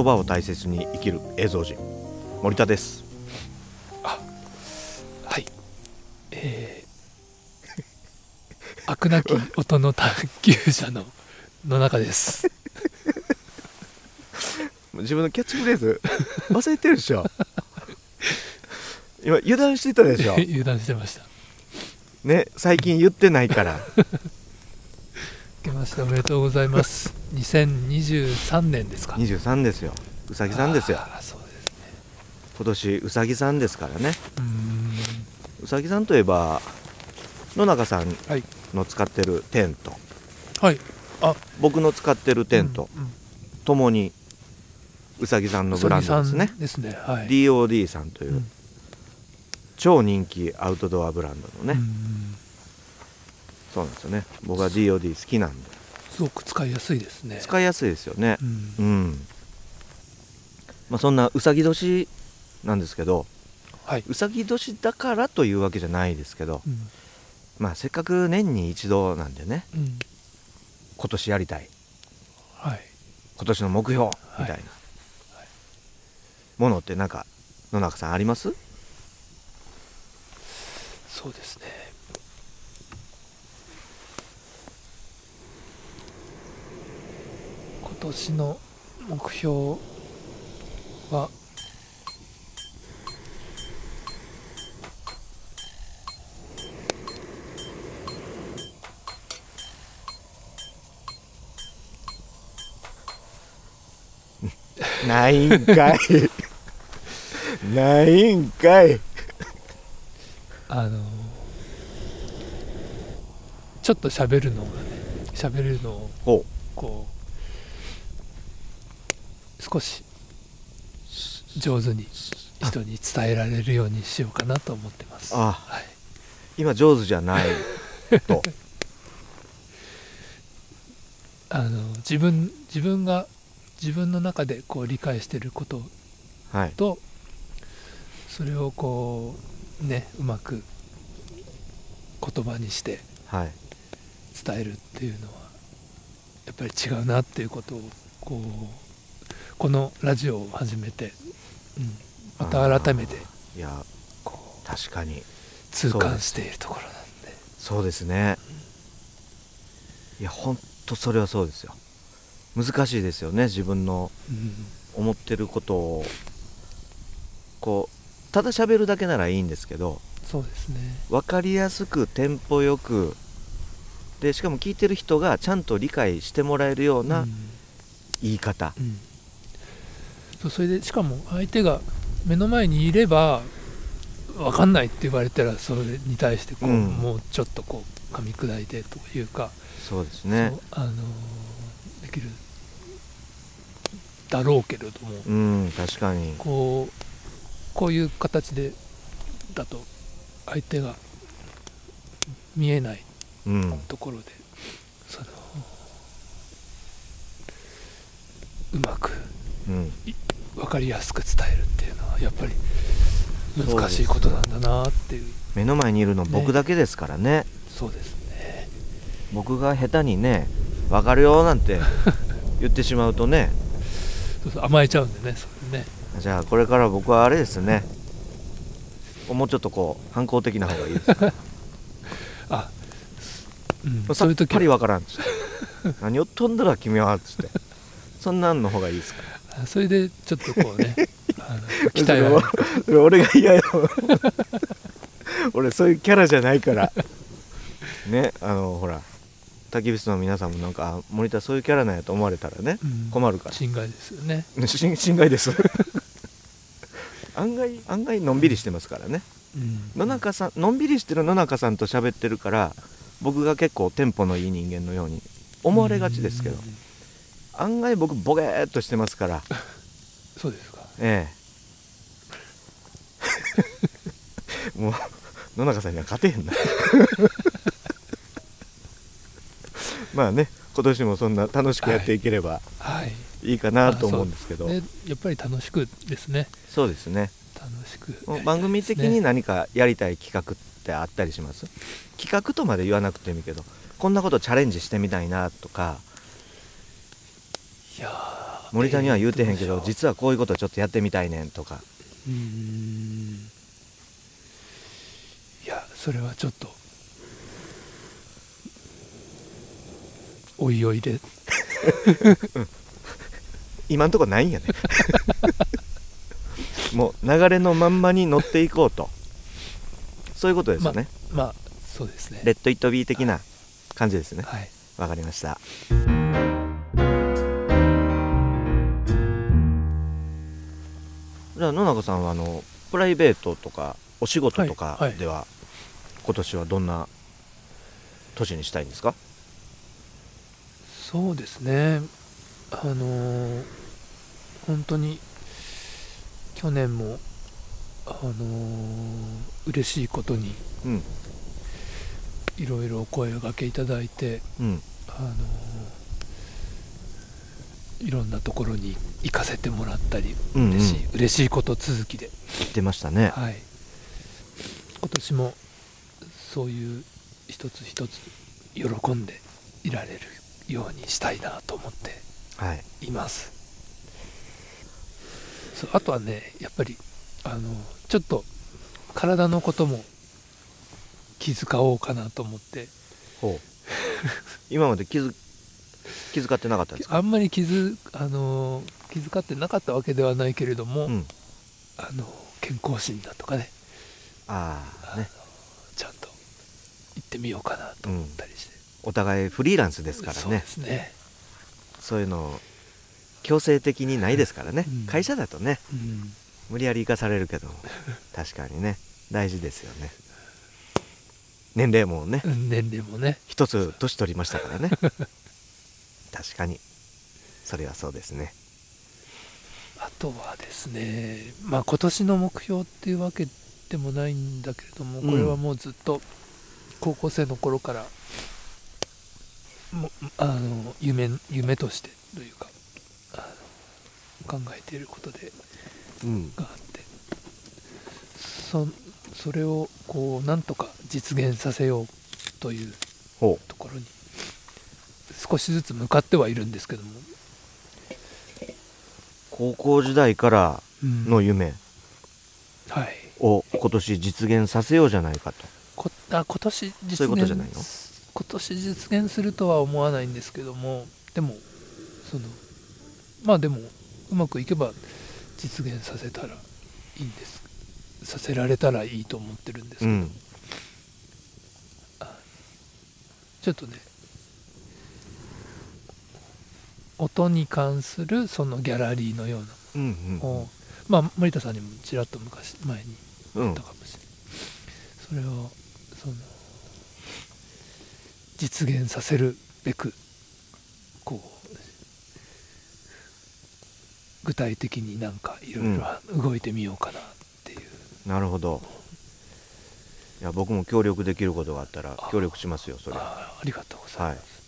言葉を大切に生きる映像人森田ですはい。えー、飽くなき音の探求者の野中です。自分のキャッチフレーズ忘れてるでしょ今油断してたでしょ 油断してました。ね最近言ってないから明けましておめでとうございます。2023年ですか。23ですよ。うさぎさんですよ。そうですね。今年うさぎさんですからね。うさぎさんといえば野中さんはい。の使ってるテント。はい。あ、僕の使ってるテント。うんうん。ともにうさぎさんのブランドですね。ですね。はい。DOD さんという、うん。超人気アウトドアブランドのね、うん。そうなんですよね。僕は DOD 好きなんですごく使いやすいですね。使いやすいですよねうんうん、まあ、そんなうさぎ年なんですけどはい。うさぎ年だからというわけじゃないですけど、うんまあ、せっかく年に一度なんでねうん。今年やりたいはい。今年の目標いみたいなものってなんか野中さんあります？そうですね。年の目標は？ないんかい。ないんかい。あのちょっと喋るのがね喋るのをほこう少し上手に人に伝えられるようにしようかなと思ってます。あはい、今上手じゃないと。あの自分自分が自分の中でこう理解してることはい。とそれをこうねうまく言葉にしてはい。伝えるっていうのはやっぱり違うなっていうことをこうこのラジオを始めて、うん、また改めていやこう確かに。痛感しているところなんで。そうですね。いやほんとそれはそうですよ。難しいですよね自分のうん。思ってることを。こうただ喋るだけならいいんですけどそうですね。分かりやすくテンポよくでしかも聞いてる人がちゃんと理解してもらえるようなうん。言い方、うん。そうそれでしかも相手が目の前にいれば分かんないって言われたらそれに対してこう、うん。もうちょっとこう噛み砕いてというか、そうですね。あのーできるだろうけれども、うん確かに。こうこういう形でだと相手が見えないうん。ところでそのうまくうん分かりやすく伝えるっていうのはやっぱり難しいことなんだなっていう。目の前にいるの僕だけですからね。そうですね。僕が下手にね分かるよなんて 言ってしまうとね。甘えちゃうんでねそれね。じゃあこれから僕はあれですね。もうちょっとこう反抗的な方がいいですか？あ、うん、さっそういう時は。ぱり分からんっつって。何を飛んだら君はっつって。そんなんの方がいいですか？あそれでちょっとこうね 期待は。それ俺が嫌よ。俺そういうキャラじゃないから。ねあのほら焚き火室の皆さんもなんかあ森田そういうキャラなんやと思われたらねうん。困るから。心外ですよね、心心外です。案外案外のんびりしてますからね。うん、野中さんのんびりしてる野中さんと喋ってるから僕が結構テンポのいい人間のように思われがちですけど。うん案外僕ボケーっとしてますから。そうですか。ええ。もう野中さんには勝てへんな。まあね今年もそんな楽しくやっていければはい。いいかなと思うんですけど、でやっぱり楽しくですね。そうですね。楽しく。ね番組的に何かやりたい企画ってあったりします？企画とまで言わなくてもいいけどこんなことチャレンジしてみたいなとか森田には言うてへんけど、実はこういうことちょっとやってみたいねんとか。うんいやそれはちょっとおいおいで。今んとこないんやね。もう流れのまんまに乗っていこうと。そういうことですよね、まあそうですね。レッド・イット・ビー的な感じですね。はい。わかりましたじゃあ野中さんはあのプライベートとかお仕事とかはいはい。では、今年はどんな年にしたいんですか？そうですね。あのー本当に去年もあのー嬉しいことにうん。いろいろお声をかけいただいてうん。あのーいろんなところに行かせてもらったりうんうん。嬉しい、嬉しいこと続きで、言ってましたね。はい、今年もそういう一つ一つ喜んでいられるようにしたいなと思ってはい。います。そうあとはねやっぱりあのちょっと体のことも気遣おうかなと思って。今まで気づ気遣ってなかったんですか？あんまり気づあの気遣ってなかったわけではないけれども、うん。あの健康診断とかね。ああね。ちゃんと行ってみようかなと思ったりして、お互いフリーランスですからそうでねすね、そういうの強制的にないですからね、うん。会社だとねうん、無理やり生かされるけど 確かにね。大事ですよね。年齢もね。年齢もね。一つ年取りましたからね 確かに。それはそうですね。あとはですねまあ今年の目標っていうわけでもないんだけれどもうん。これはもうずっと高校生の頃からもあの夢夢としてというか考えていることでうん。があって。そそれをこうなんとか実現させようというほところに少しずつ向かってはいるんですけども、う高校時代からうん。の夢はい。を今年実現させようじゃないかと。こあ今年実現そういうことじゃないの？今年実現するとは思わないんですけどもでもそのまあでもうまくいけば実現させたらいいんです。させられたらいいと思ってるんですけど、うん。ちょっとね音に関するそのギャラリーのような。うんのを、まあ森田さんにもちらっと昔前にうんうんったかもしれない、それをその実現させるべくこう具体的になんかいろいろ動いてみようかなっていう、なるほど。いや僕も協力できることがあったらあ協力しますよそれは。あありがとうございます、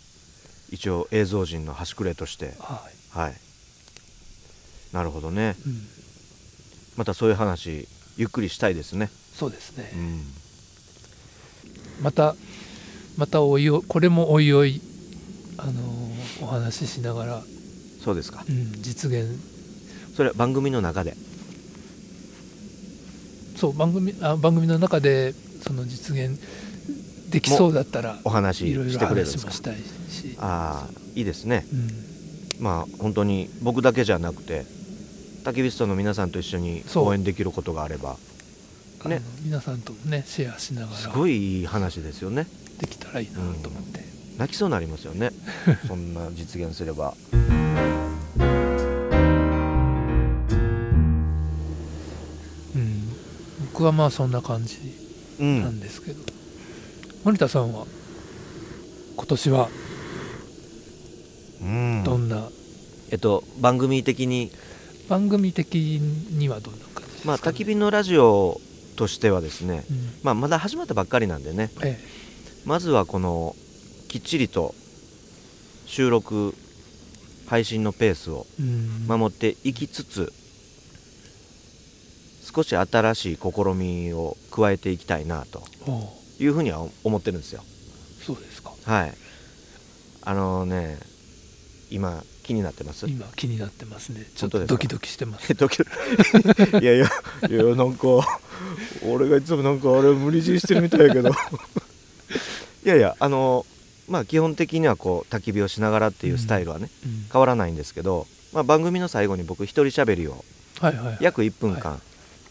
一応映像人の端くれとして。はい。はい。なるほどね。うん、またそういう話ゆっくりしたいですね。そうですね、うん。またまたおいおこれもおいおいあのーお話ししながら、そうですか。うん、実現。それは番組の中で。そう番組あ番組の中でその実現できそうだったらお話してくれるんですか？ああいいですね。うん、まあ本当に僕だけじゃなくて焚き火ストの皆さんと一緒に応援できることがあればね。皆さんともねシェアしながすらごいいい話ですよね。できたらいいなと思って、泣きそうになりますよね。そんな実現すれば。うん、僕はまあそんな感じうなんんですけど、森田さんは今年はうん。どんな、えっと番組的に？番組的にはどんな感じですか、ね、まあ焚き火のラジオとしてはですねうん。まあまだ始まったばっかりなんでねえまずはこのきっちりと収録配信のペースを守っていきつつ少し新しい試みを加えていきたいなというふうには思ってるんですよ。そうですか。はい。あのね今気になってます？今気になってますね。ちょっとドキドキしてます。ドキドキ。いやいやいやなんか俺がいつもなんかあれ無理強いしてるみたいやけど。いやいやあのまあ基本的にはこう焚き火をしながらっていうスタイルはね、うん。変わらないんですけど、まあ、番組の最後に僕一人喋りをはいはいはい。約1分間、は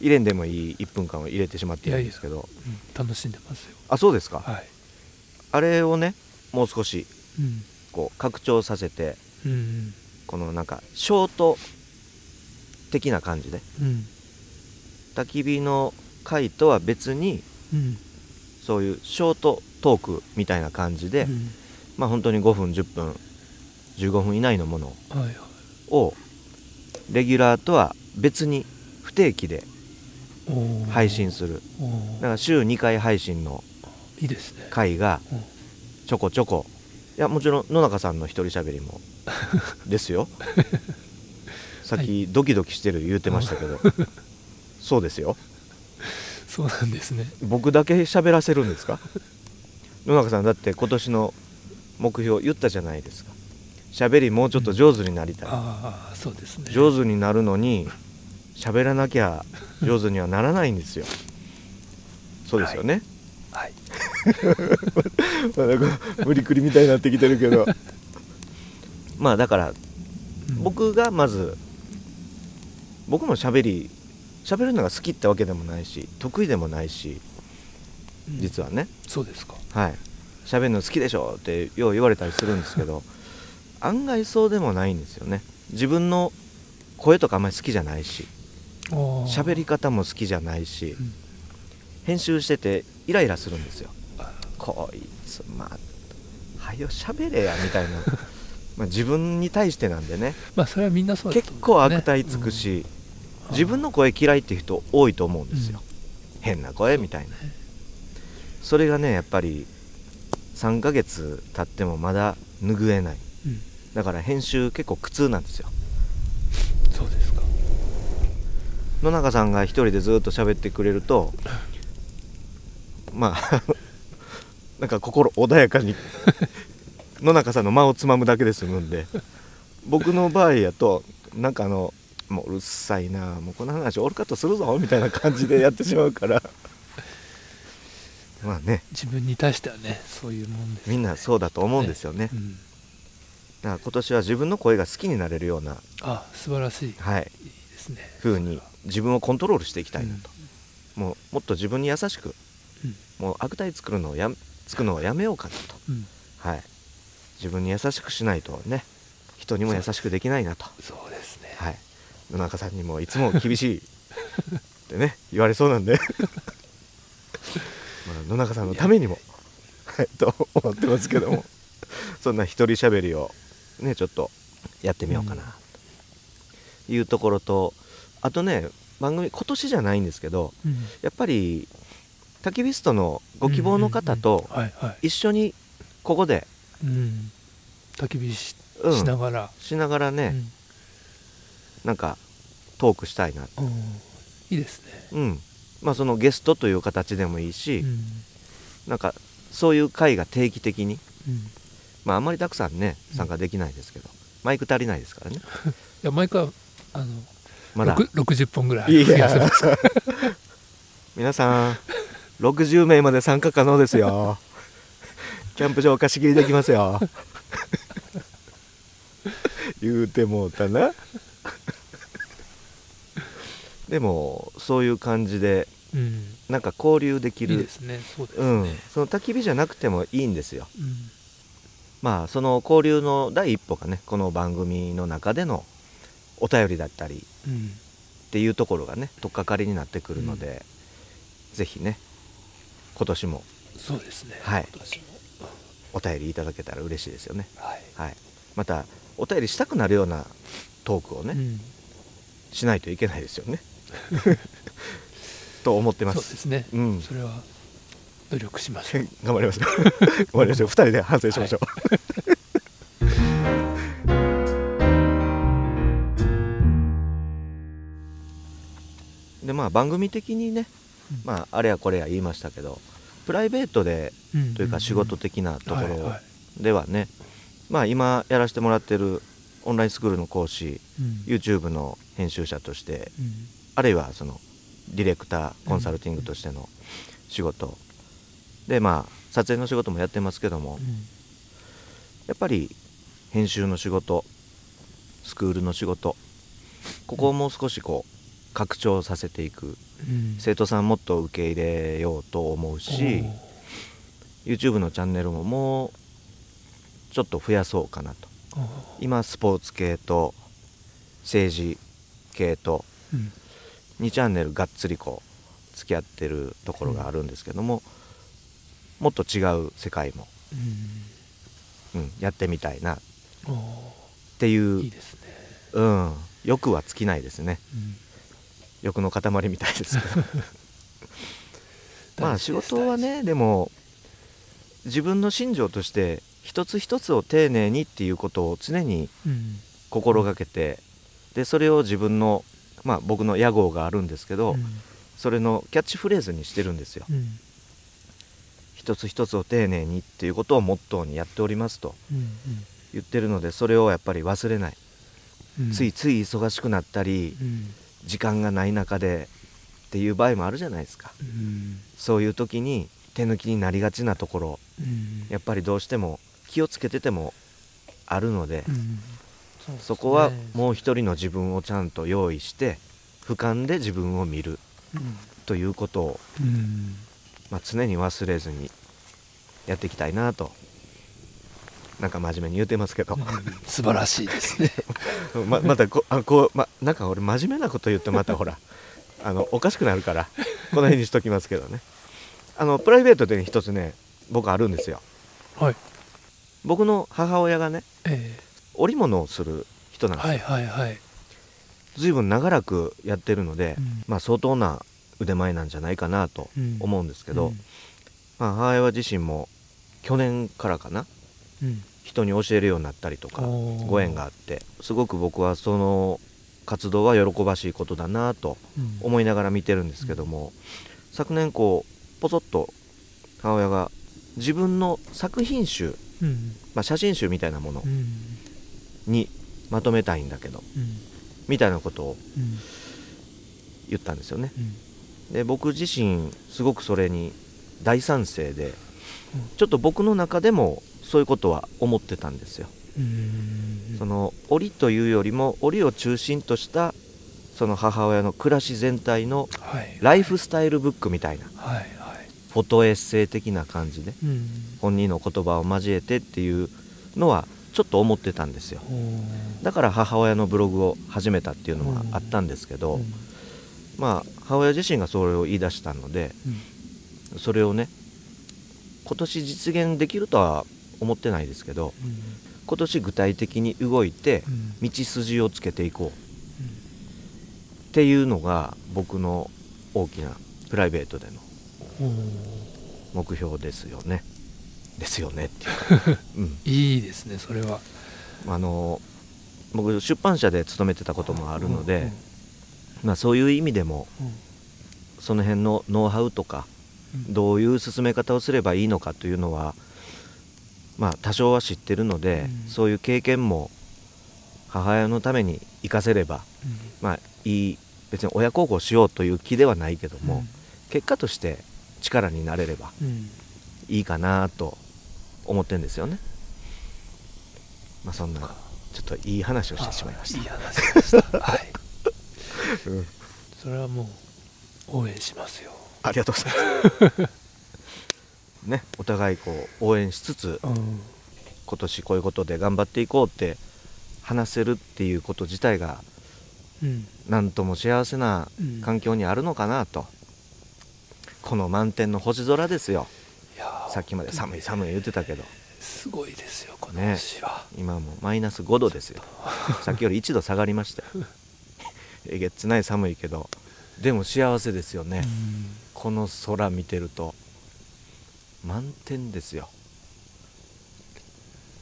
入れんでもいい1分間を入れてしまっているんですけど。うん楽しんでますよ。あそうですか、はい。あれをねもう少しうん。こう拡張させてうんこのなんかショート的な感じで。うん。焚き火の回とは別にうん。そういうショートトークみたいな感じで、うん。まあ本当に5分10分15分以内のものをレギュラーとは別に不定期で配信する。だから週2回配信のいいですね。回がうん。ちょこちょこ。いやもちろん野中さんの一人喋りも ですよ。さっきドキドキしてる言うてましたけど。そうですよ。そうなんですね。僕だけ喋らせるんですか？野中さんだって今年の目標言ったじゃないですか。喋りもうちょっと上手になりたい、ああそうですね。上手になるのに喋らなきゃ上手にはならないんですよ。そうですよね、はい。まあなんか無理くりみたいになってきてるけど。まあだからうん。僕がまず僕も喋り喋るのが好きってわけでもないし得意でもないしうん。実はね、そうですか。はい。喋るの好きでしょってよう言われたりするんですけど 案外そうでもないんですよね。自分の声とかあんまり好きじゃないし喋喋り方も好きじゃないしうん。編集しててイライラするんですよ。あこいつまあはよ喋れやみたいな。まあ自分に対してなんでね。まあそれはみんなそうだと結構悪態つくし、うん。自分の声嫌いっていう人多いと思うんですよ、変な声みたいな。ねそれがねやっぱり3ヶ月経ってもまだ拭えない。うん。だから編集結構苦痛なんですよそうですか野中さんが一人でずっと喋ってくれるとまあ なんか心穏やかに 野中さんの間をつまむだけで済むんで僕の場合やとなんかあのもううるさいなもうこの話オールカットするぞみたいな感じでやってしまうから。まあね。自分に対してはねそういうもんですみんなそうだと思うんですよね。うん。だから今年は自分の声が好きになれるような、あ素晴らしい。はい、いいですね。風に自分をコントロールしていきたいなと、もうもっと自分に優しくうん。もう悪態作るのをやつくのをやめようかなと、うん。はい、自分に優しくしないとね人にも優しくできないなと、そう。ですね。はい、野中さんにもいつも厳しい。ってね言われそうなんで、まあ、野中さんのためにも、はい、と思ってますけども。そんな一人喋りをねちょっとやってみようかな。というところとあとね番組今年じゃないんですけどうん。やっぱり焚き火ストのご希望の方と一緒にここで、うん。焚き火し,、ながら。しながらね、なんかトークしたいな。うん。うんいいですね。うん。まあそのゲストという形でもいいし、うん。なんかそういう会が定期的にうん。まああんまりたくさんね参加できないですけど、マイク足りないですからね。いや毎回あのまだ。ろく60本ぐらい増やせます皆さん60名まで参加可能ですよ。キャンプ場貸し切りできますよ。言うてもうたな。でもそういう感じでうん。なんか交流できる。いいですね。そうですうん。ね、その焚き火じゃなくてもいいんですよ。うん。まあその交流の第一歩がねこの番組の中でのお便りだったりうん。っていうところがね取っかかりになってくるので、ぜひね今年もそうですね。はい。お便りいただけたら嬉しいですよね、はい。はい、またお便りしたくなるようなトークをね、うん。しないといけないですよね。と思ってます。そうですね。うん。それは努力しましょう。頑張りましょう頑張りましょう。2人で反省しましょう、でまあ番組的にね、うん。まああれやこれや言いましたけどプライベートでうん。というか仕事的なところではね、まあ今やらせてもらってるオンラインスクールの講師うん。YouTube の編集者としてうん。あるいはそのディレクターコンサルティングとしての仕事。でまあ撮影の仕事もやってますけどもやっぱり編集の仕事スクールの仕事ここをもう少しこう拡張させていく。うん。生徒さんもっと受け入れようと思うし YouTube のチャンネルももうちょっと増やそうかなと。今スポーツ系と政治系とうん。2チャンネルがっつりこう付き合ってるところがあるんですけども、もっと違う世界も、うん、やってみたいなっていううん、欲は尽きないですね。うん欲の塊みたいですけど。まあ仕事はねでも自分の信条として一つ一つを丁寧にっていうことを常にうん。心がけてでそれを自分のまあ僕の屋号があるんですけど、うん。それのキャッチフレーズにしてるんですよ。うん。一つ一つを丁寧にっていうことをモットーにやっておりますとうん。言ってるのでそれをやっぱり忘れない、うん。ついつい忙しくなったりうん時間がない中でっていう場合もあるじゃないですか。うん。そういう時に手抜きになりがちなところうん。やっぱりどうしても気をつけててもあるので、うん。そうですね。そこはもう一人の自分をちゃんと用意して俯瞰で自分を見るうん。ということを、うん。まあ、常に忘れずにやっていきたいなとなんか真面目に言うてますけど、素晴らしいですね。ままたこあこう、ま、なんか俺真面目なこと言ってまたほら あのおかしくなるからこの辺にしときますけどね。あのプライベートでね一つね僕あるんですよ。はい。僕の母親がねえ織物をする人なんですはいはいはい。随分長らくやってるので、うん。まあ、相当な腕前なんじゃないかなとうん。思うんですけど、うん。まあ、母親自身も去年からかな。うん人に教えるようになったりとかご縁があってすごく僕はその活動は喜ばしいことだなとうん。思いながら見てるんですけども、昨年こうポソッと母親が自分の作品集、うん。まあ、写真集みたいなものうん。にまとめたいんだけどうん。みたいなことをうん。言ったんですよね。うん。で僕自身すごくそれに大賛成でちょっと僕の中でもそういうことは思ってたんですよ。うん。その織というよりも織を中心としたその母親の暮らし全体のはい。ライフスタイルブックみたいなはいはい。フォトエッセイ的な感じでうん。本人の言葉を交えてっていうのはちょっと思ってたんですよ。だから母親のブログを始めたっていうのはあったんですけど、うん。まあ母親自身がそれを言い出したのでうん。それをね今年実現できるとは思ってないですけどうん。今年具体的に動いてうん。道筋をつけていこう。っていうのが僕の大きなプライベートでの目標ですよね。ですよねっていうか、うん、いいですねそれは。あの僕出版社で勤めてたこともあるので、まあ、そういう意味でもうんうん。その辺のノウハウとかうん。どういう進め方をすればいいのかというのはまあ多少は知ってるので、うん。そういう経験も母親のために生かせればまあいい別に親孝行しようという気ではないけども、結果として力になれればうん。うんいいかなと思ってるんですよね。まあそんなちょっといい話をしてしまいました。いい話でした。はい。うん。それはもう応援しますよ。ありがとうございます。ね、お互いこう応援しつつうん。今年こういうことで頑張っていこうって話せるっていうこと自体がうん。なんとも幸せなうん。環境にあるのかなと、この満天の星空ですよ。さっきまで寒い寒い言ってたけど。すごいですよこのね。星は、今もマイナス5度ですよ。さっきより1度下がりました。よえげつない寒いけど。でも幸せですよね、この空見てると満天ですよ。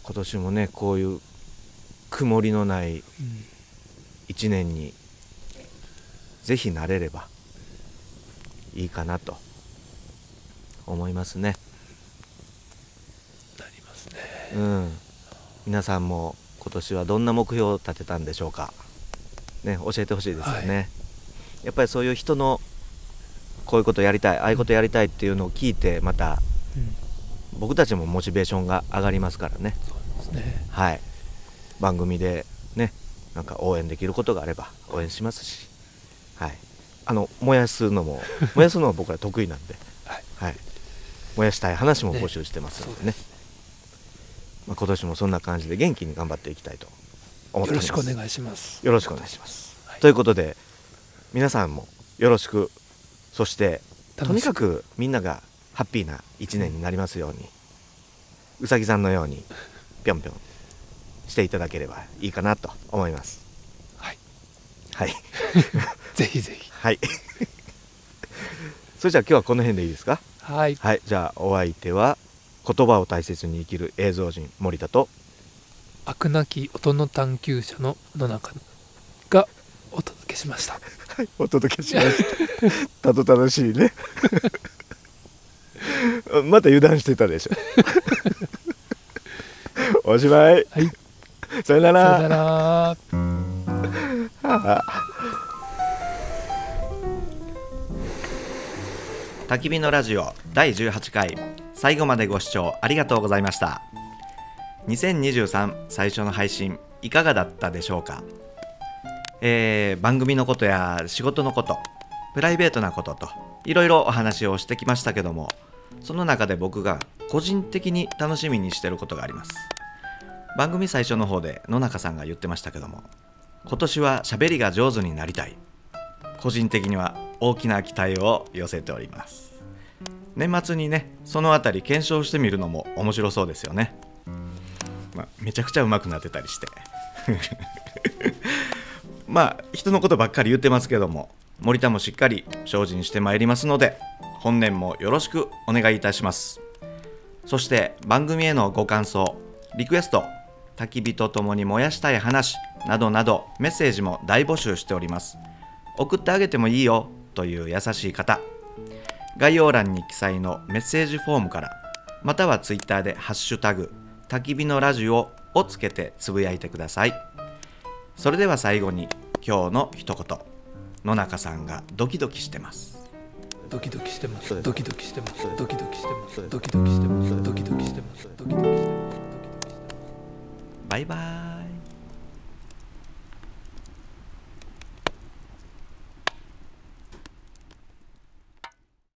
今年もねこういう曇りのないうん。一年にぜひなれればいいかなと思いますね。なりますね。うん。皆さんも今年はどんな目標を立てたんでしょうか。ね教えてほしいですよね、はい。やっぱりそういう人のこういうことやりたいああいうことやりたいっていうのを聞いてまたうん、僕たちもモチベーションが上がりますからね。そうですね。はい。番組でねなんか応援できることがあれば応援しますし。はい。あの燃やすのも 燃やすのは僕ら得意なんで。はい。はい。燃やしたい話も募集してますのでね。そうですまあ、今年もそんな感じで元気に頑張っていきたいと思っておよろります。しくお願いします。よろしくお願いします、はい。ということで皆さんもよろしく。そしてとにかくみんながハッピーな一年になりますようにうさぎさんのようにぴょんぴょんしていただければいいかなと思います。はい。はい。ぜひぜひ。はい。それじゃあ今日はこの辺でいいですか？はい。はい。じゃあお相手は言葉を大切に生きる映像人森田と飽くなき音の探求者の野中がお届けしました。お届けしました。たどたどしいねまた油断してたでしょ。おしまい。はい。さよなら。さよなら。焚き火のラジオ第18回。最後までご視聴ありがとうございました。2023最初の配信いかがだったでしょうか？えー番組のことや仕事のことプライベートなことといろいろお話をしてきましたけどもその中で僕が個人的に楽しみにしてることがあります。番組最初の方で野中さんが言ってましたけども今年は喋りが上手になりたい。個人的には大きな期待を寄せております。年末にねそのあたり検証してみるのも面白そうですよね、まあ、めちゃくちゃ上手くなってたりして。まあ人のことばっかり言ってますけども森田もしっかり精進してまいりますので本年もよろしくお願いいたします。そして番組へのご感想リクエスト焚き火とともに燃やしたい話などなどメッセージも大募集しております。送ってあげてもいいよという優しい方。概要欄に記載のメッセージフォームからまたはツイッターで「ハッシュタグ焚き火のラジオ」をつけてつぶやいてください。それでは最後に今日の一言。野中さんがドキドキしてます。ドキドキしてます。ドキドキしてます。ドキドキしてます。す。ドキドキしてます。す。ドキドキしてます。ドキドキしてます。ドキドキしてます。バイバーイ